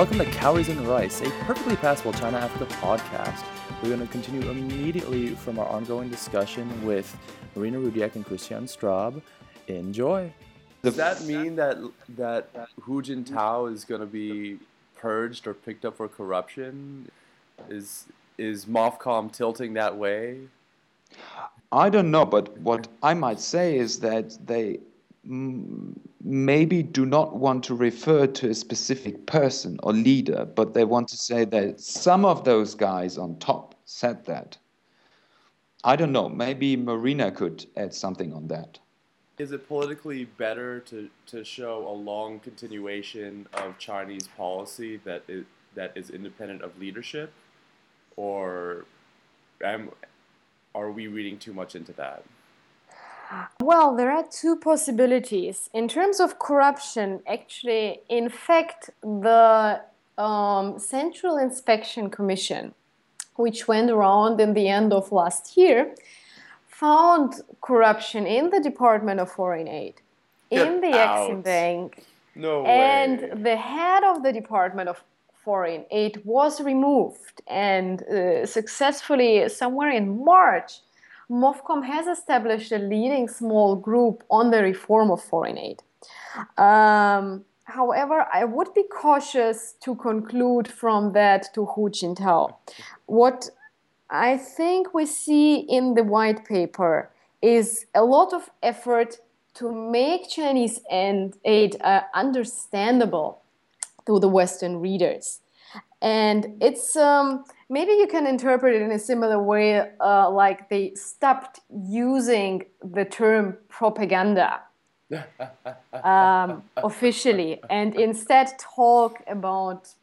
Welcome to Cowries and Rice, a perfectly passable China Africa podcast. We're going to continue immediately from our ongoing discussion with Marina Rudyak and Christian Straub. Enjoy. Does that mean that that Hu Jintao is going to be purged or picked up for corruption? Is is MOFCOM tilting that way? I don't know, but what I might say is that they maybe do not want to refer to a specific person or leader, but they want to say that some of those guys on top said that. I don't know. Maybe Marina could add something on that is it politically better to, to show a long continuation of Chinese policy that is, that is independent of leadership, or am, are we reading too much into that? Well, there are two possibilities. In terms of corruption, actually, in fact, the um, Central Inspection Commission, which went around in the end of last year, found corruption in the Department of Foreign Aid, Get in the Exim Bank. No and way. the head of the Department of Foreign Aid was removed. And uh, successfully, somewhere in March, MOFCOM has established a leading small group on the reform of foreign aid. Um, however, I would be cautious to conclude from that to Hu Jintao. What I think we see in the white paper is a lot of effort to make Chinese aid uh, understandable to the Western readers. And it's um, maybe you can interpret it in a similar way, uh, like they stopped using the term propaganda um, officially and instead talk about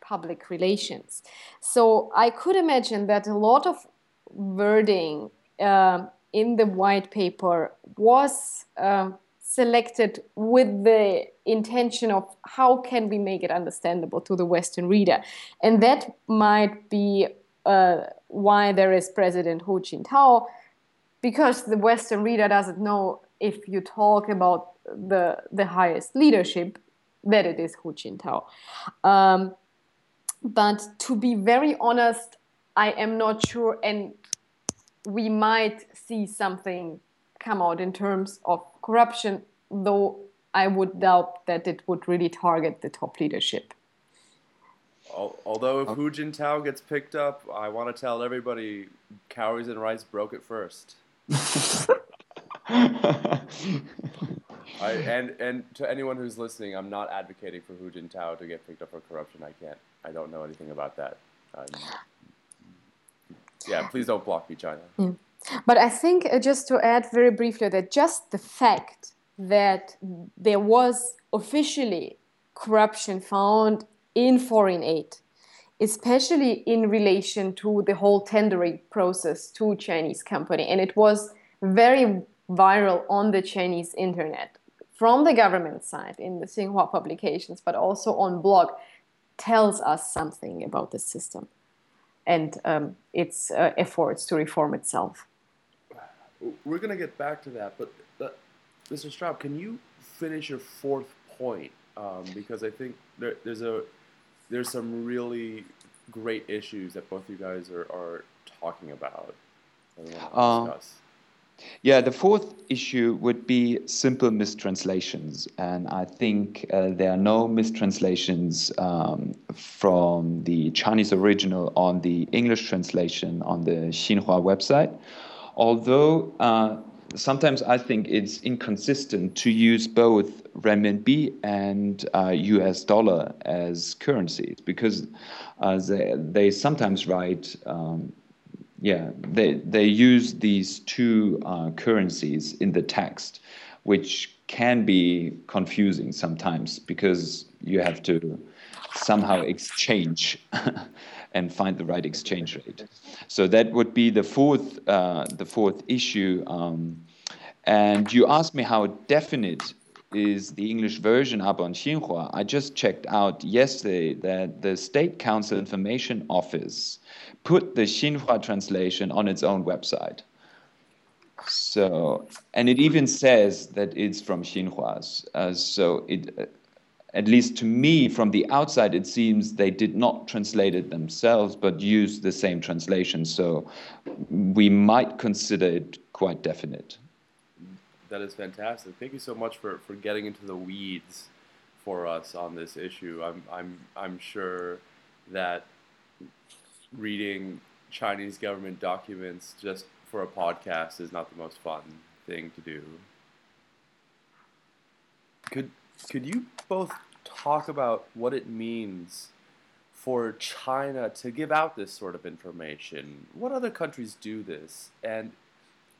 public relations. So I could imagine that a lot of wording uh, in the white paper was uh, selected with the intention of how can we make it understandable to the Western reader, and that might be uh, why there is President Hu Jintao, because the Western reader doesn't know if you talk about the the highest leadership that it is Hu Jintao. Um, but to be very honest, I am not sure, and we might see something come out in terms of corruption, though I would doubt that it would really target the top leadership. Although if Hu Jintao gets picked up, I want to tell everybody Cowries and Rice broke it first. I, and and to anyone who's listening, I'm not advocating for Hu Jintao to get picked up for corruption. I can't I don't know anything about that. Um, yeah, please don't block me, China. Yeah. But I think uh, just to add very briefly that just the fact that there was officially corruption found in foreign aid, especially in relation to the whole tendering process to Chinese company, and it was very viral on the Chinese internet from the government side in the Xinhua publications, but also on blog tells us something about the system and um, its uh, efforts to reform itself. We're going to get back to that, but, Mr. Straub, can you finish your fourth point? Um, because I think there, there's a there's some really great issues that both you guys are, are talking about. Uh, yeah, the fourth issue would be simple mistranslations. And I think uh, there are no mistranslations um, from the Chinese original on the English translation on the Xinhua website. Although uh, sometimes I think it's inconsistent to use both renminbi and uh, US dollar as currencies because uh, they, they sometimes write um, yeah, they they use these two uh, currencies in the text, which can be confusing sometimes because you have to somehow exchange and find the right exchange rate. So that would be the fourth uh, the fourth issue. Um, and you asked me how definite is the English version up on Xinhua. I just checked out yesterday that the State Council Information Office put the Xinhua translation on its own website. So, and it even says that it's from Xinhua's. Uh, so it, uh, at least to me from the outside, it seems they did not translate it themselves, but used the same translation. So we might consider it quite definite. That is fantastic. Thank you so much for, for getting into the weeds for us on this issue. I'm, I'm, I'm sure that reading Chinese government documents just for a podcast is not the most fun thing to do. Could could you both talk about what it means for China to give out this sort of information? What other countries do this? And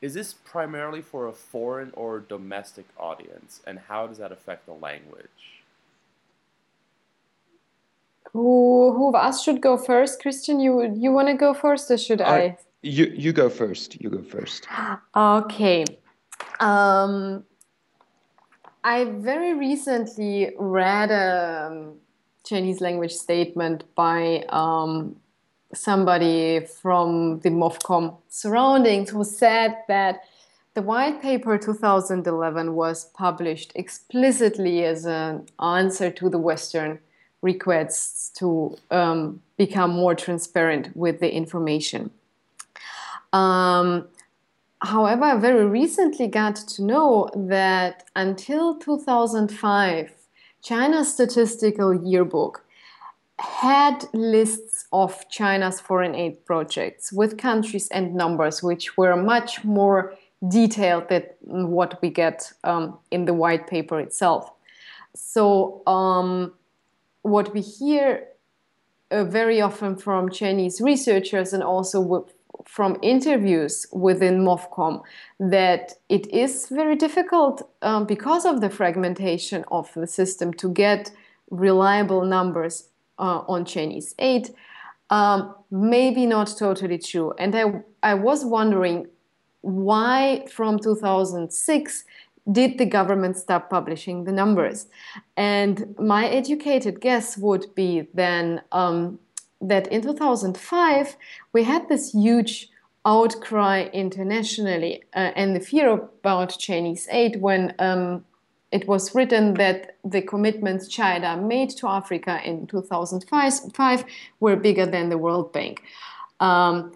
is this primarily for a foreign or domestic audience? And how does that affect the language? Who, who of us should go first? Christian, you you want to go first, or should I? I? You you go first. You go first. Okay. Um, I very recently read a um, Chinese language statement by um, somebody from the MOFCOM surroundings who said that the white paper 2011 was published explicitly as an answer to the Western requests to um, become more transparent with the information. Um, However, I very recently got to know that until 2005, China's statistical yearbook had lists of China's foreign aid projects with countries and numbers, which were much more detailed than what we get um, in the white paper itself. So, um, what we hear uh, very often from Chinese researchers and also from interviews within MOFCOM that it is very difficult um, because of the fragmentation of the system to get reliable numbers uh, on Chinese aid. Um, maybe not totally true. And I, I was wondering why from 2006 did the government stop publishing the numbers? And my educated guess would be then um, that in 2005 we had this huge outcry internationally uh, and the fear about Chinese aid when um, it was written that the commitments China made to Africa in 2005 were bigger than the World Bank. Um,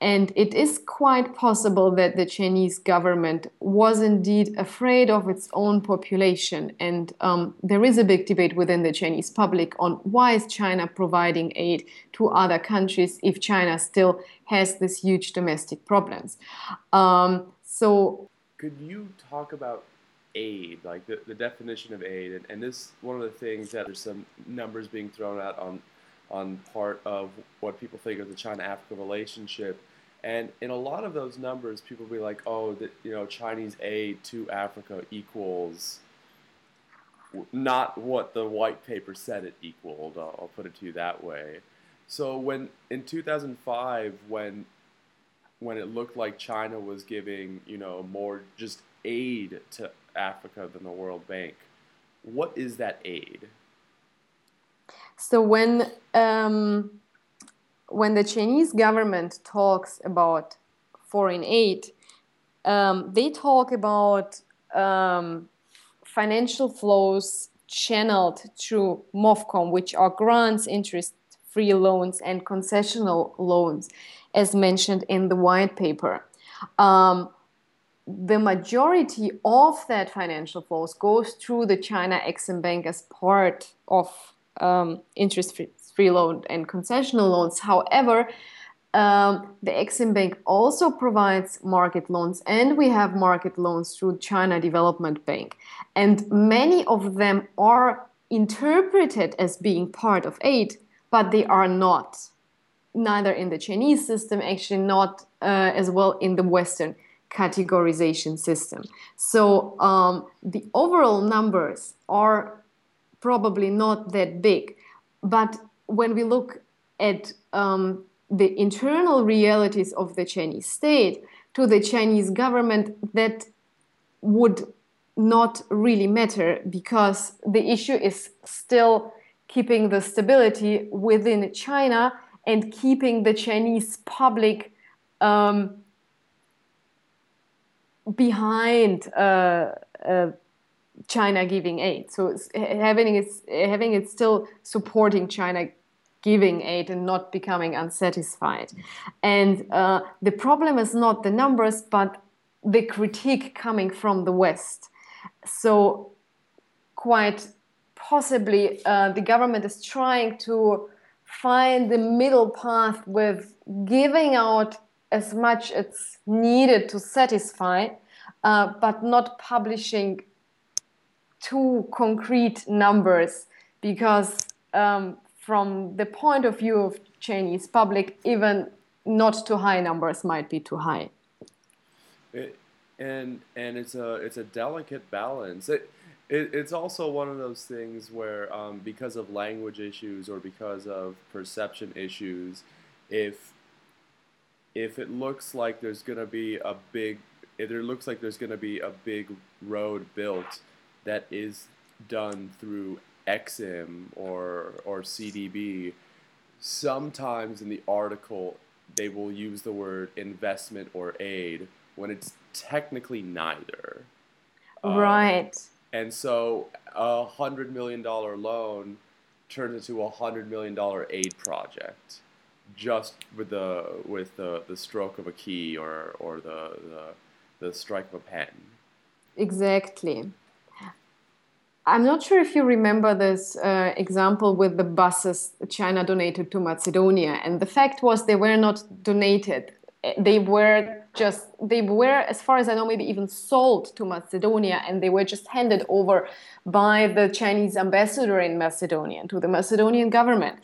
and it is quite possible that the Chinese government was indeed afraid of its own population. And um, there is a big debate within the Chinese public on why is China providing aid to other countries if China still has these huge domestic problems. Um, so, could you talk about aid, like the, the definition of aid? And, and this one of the things that there's some numbers being thrown out on on part of what people think of the China-Africa relationship. And in a lot of those numbers, people will be like, "Oh, you know, Chinese aid to Africa equals not what the white paper said it equaled." I'll, I'll put it to you that way. So when in 2005, when when it looked like China was giving, you know, more just aid to Africa than the World Bank, what is that aid? So when um, when the Chinese government talks about foreign aid, um, they talk about um, financial flows channeled through MOFCOM, which are grants, interest free loans, and concessional loans, as mentioned in the white paper. Um, the majority of that financial flows goes through the China Exim Bank as part of um, interest-free loan and concessional loans. However, um, the Exim Bank also provides market loans, and we have market loans through China Development Bank, and many of them are interpreted as being part of aid, but they are not. Neither in the Chinese system, actually, not uh, as well in the Western categorization system. So um, the overall numbers are probably not that big. But when we look at um, the internal realities of the Chinese state to the Chinese government, that would not really matter because the issue is still keeping the stability within China and keeping the Chinese public um, behind uh, uh, China giving aid. So having it, having it still supporting China giving aid and not becoming unsatisfied. And uh, the problem is not the numbers, but the critique coming from the West. So quite possibly uh, the government is trying to find the middle path with giving out as much as needed to satisfy, uh, but not publishing too concrete numbers because um, from the point of view of Chinese public, even not too high numbers might be too high. It, and and it's a it's a delicate balance. It, it it's also one of those things where um, because of language issues or because of perception issues, if if it looks like there's gonna be a big if it looks like there's gonna be a big road built that is done through EXIM or or CDB, sometimes in the article they will use the word investment or aid when it's technically neither. Um, right. Um, and so a hundred million dollar loan turns into a hundred million dollar aid project just with the with the, the stroke of a key or or the, the the strike of a pen. Exactly. I'm not sure if you remember this uh, example with the buses China donated to Macedonia, and the fact was they were not donated. They were just they were, as far as I know, maybe even sold to Macedonia, and they were just handed over by the Chinese ambassador in Macedonia to the Macedonian government.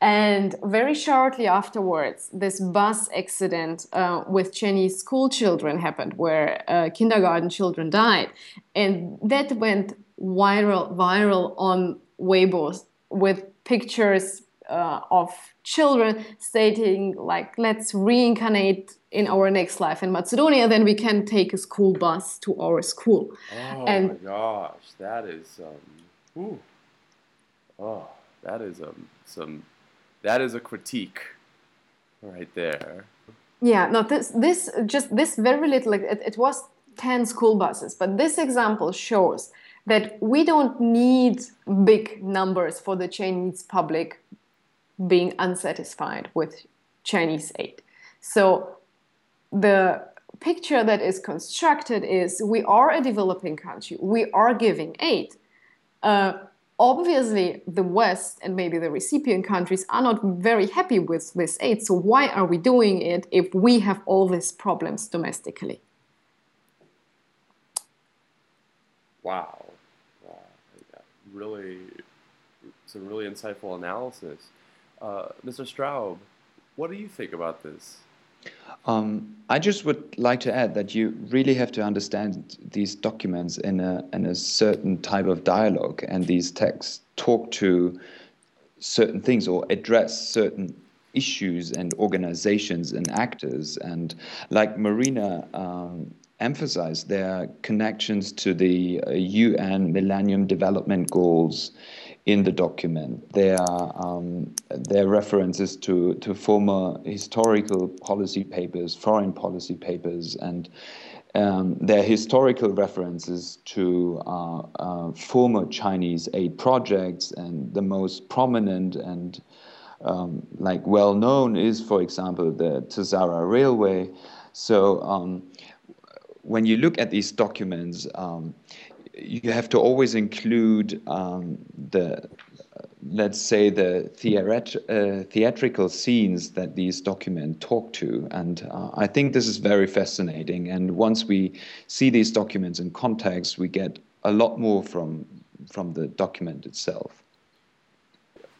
And very shortly afterwards, this bus accident uh, with Chinese school children happened, where uh, kindergarten children died, and that went viral viral on Weibo with pictures uh, of children stating like let's reincarnate in our next life in Macedonia then we can take a school bus to our school oh and my gosh that is um ooh. oh that is um some that is a critique right there yeah no this this just this very little like it, it was 10 school buses but this example shows that we don't need big numbers for the Chinese public being unsatisfied with Chinese aid. So the picture that is constructed is we are a developing country, we are giving aid. Uh, obviously, the West and maybe the recipient countries are not very happy with this aid. So, why are we doing it if we have all these problems domestically? Wow really some really insightful analysis. Uh, Mr. Straub, what do you think about this? Um, I just would like to add that you really have to understand these documents in a in a certain type of dialogue, and these texts talk to certain things or address certain issues and organizations and actors. And like Marina um, emphasize their connections to the UN uh, Millennium Development Goals in the document. There are, um, there are references to, to former historical policy papers, foreign policy papers, and um, there are historical references to uh, uh, former Chinese aid projects, and the most prominent and um, like well known is, for example, the Tazara Railway. So um, when you look at these documents, um, you have to always include um, the, let's say, the theatret- uh, theatrical scenes that these documents talk to. And uh, I think this is very fascinating. And once we see these documents in context, we get a lot more from from the document itself.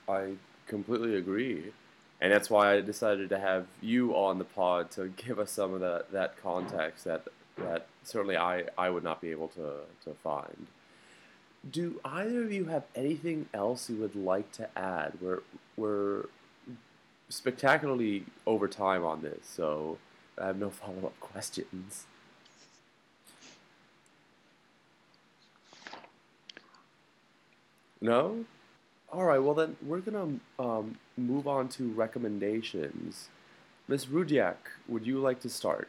I completely agree. And that's why I decided to have you on the pod to give us some of that, that context that that certainly I, I would not be able to, to find. Do either of you have anything else you would like to add? We're, we're spectacularly over time on this, so I have no follow up questions. No? All right, well, then we're going to um, move on to recommendations. Ms. Rudyak, would you like to start?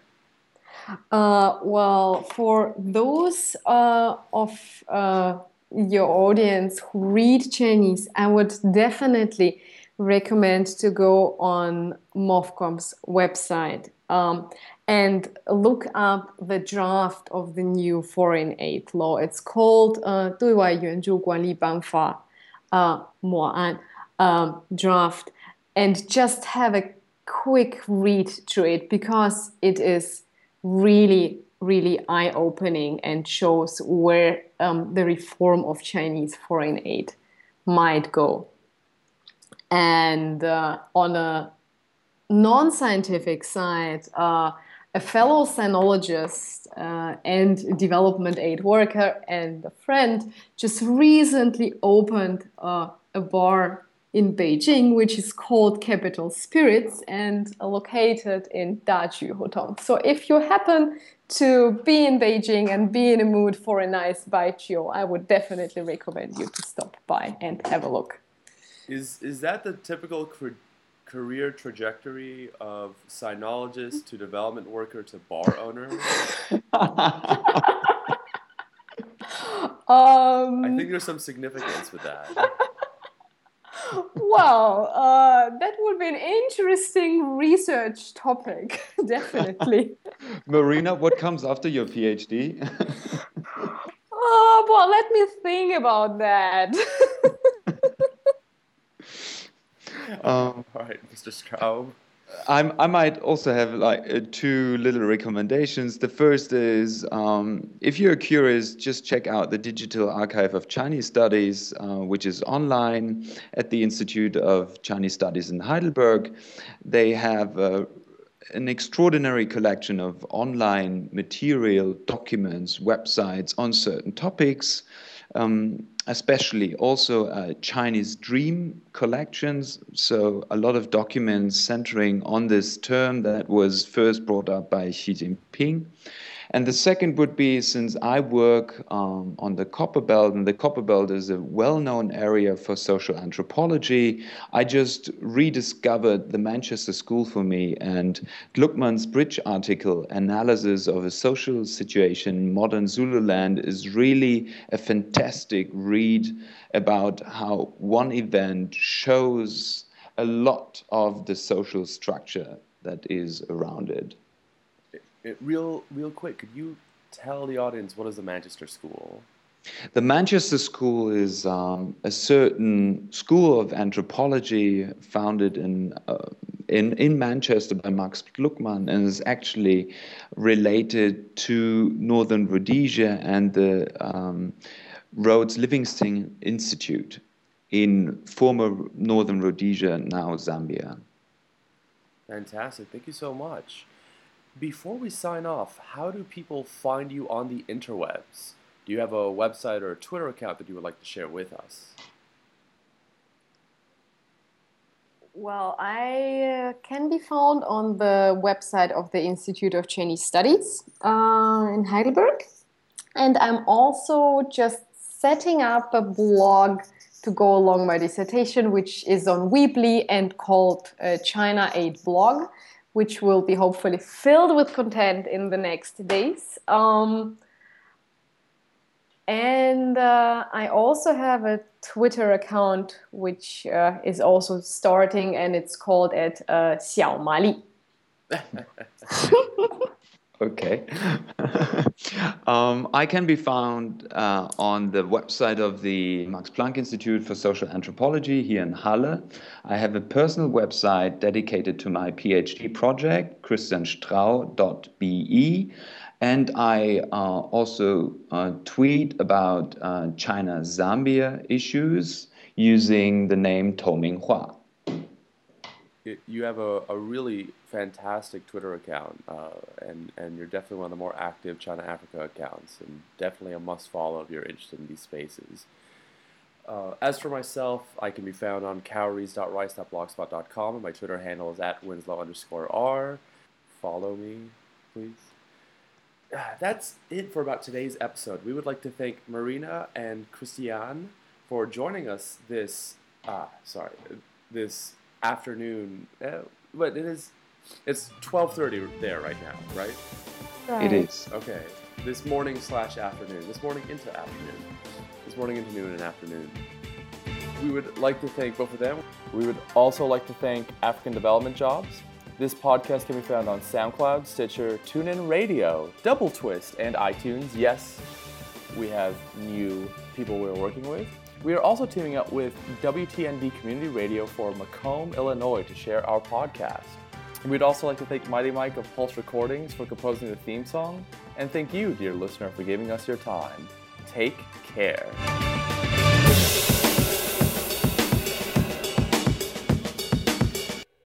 Uh, well, for those uh, of uh, your audience who read Chinese, I would definitely recommend to go on MOFCOM's website um, and look up the draft of the new foreign aid law. It's called uh, 对外援助管理办法 uh, 模案 um, draft and just have a quick read through it because it is really really eye-opening and shows where um, the reform of Chinese foreign aid might go. And uh, on a non-scientific side, uh, a fellow sinologist uh, and development aid worker and a friend just recently opened uh, a bar in Beijing, which is called Capital Spirits and located in Daju Hutong. So if you happen to be in Beijing and be in a mood for a nice baijiu, I would definitely recommend you to stop by and have a look. Is is that the typical career trajectory of sinologist to development worker to bar owner? um, I think there's some significance with that. Well, uh, that would be an interesting research topic, definitely. Marina, what comes after your PhD? oh, well, let me think about that. um, All right, Mr. Straub. I'm, I might also have like uh, two little recommendations. The first is um, if you're curious, just check out the Digital Archive of Chinese Studies, uh, which is online at the Institute of Chinese Studies in Heidelberg. They have uh, an extraordinary collection of online material, documents, websites on certain topics. Um, especially also uh, Chinese dream collections. So, a lot of documents centering on this term that was first brought up by Xi Jinping. And the second would be since I work um, on the Copper Belt, and the Copper Belt is a well known area for social anthropology, I just rediscovered the Manchester School for me. And Gluckman's Bridge article, Analysis of a Social Situation in Modern Zululand, is really a fantastic read about how one event shows a lot of the social structure that is around it. It, real, real quick, could you tell the audience what is the Manchester School? The Manchester School is um, a certain school of anthropology founded in, uh, in, in Manchester by Max Gluckman and is actually related to Northern Rhodesia and the um, Rhodes Livingstone Institute in former Northern Rhodesia, now Zambia. Fantastic. Thank you so much. Before we sign off, how do people find you on the interwebs? Do you have a website or a Twitter account that you would like to share with us? Well, I uh, can be found on the website of the Institute of Chinese Studies uh, in Heidelberg. And I'm also just setting up a blog to go along my dissertation, which is on Weebly and called uh, China Aid Blog which will be hopefully filled with content in the next days. Um, and uh, I also have a Twitter account which uh, is also starting, and it's called at uh, Xiao Mali. Okay. um, I can be found uh, on the website of the Max Planck Institute for Social Anthropology here in Halle. I have a personal website dedicated to my PhD project, christianstrau.be. And I uh, also uh, tweet about uh, China Zambia issues using the name Tou You have a, a really fantastic Twitter account, uh, and and you're definitely one of the more active China Africa accounts, and definitely a must follow if you're interested in these spaces. Uh, as for myself, I can be found on cowries.rice.blogspot.com, and my Twitter handle is at winslow underscore r. Follow me, please. That's it for about today's episode. We would like to thank Marina and Christian for joining us this, uh, sorry, this afternoon. Uh, but it is it's 12:30 there right now, right? right. It is. Okay. This morning slash afternoon. This morning into afternoon. This morning into noon and afternoon. We would like to thank both of them. We would also like to thank African Development Jobs. This podcast can be found on SoundCloud, Stitcher, TuneIn Radio, Double Twist, and iTunes. Yes, we have new people we're working with. We are also teaming up with WTND Community Radio for Macomb, Illinois to share our podcast. We'd also like to thank Mighty Mike of Pulse Recordings for composing the theme song, and thank you, dear listener, for giving us your time. Take care.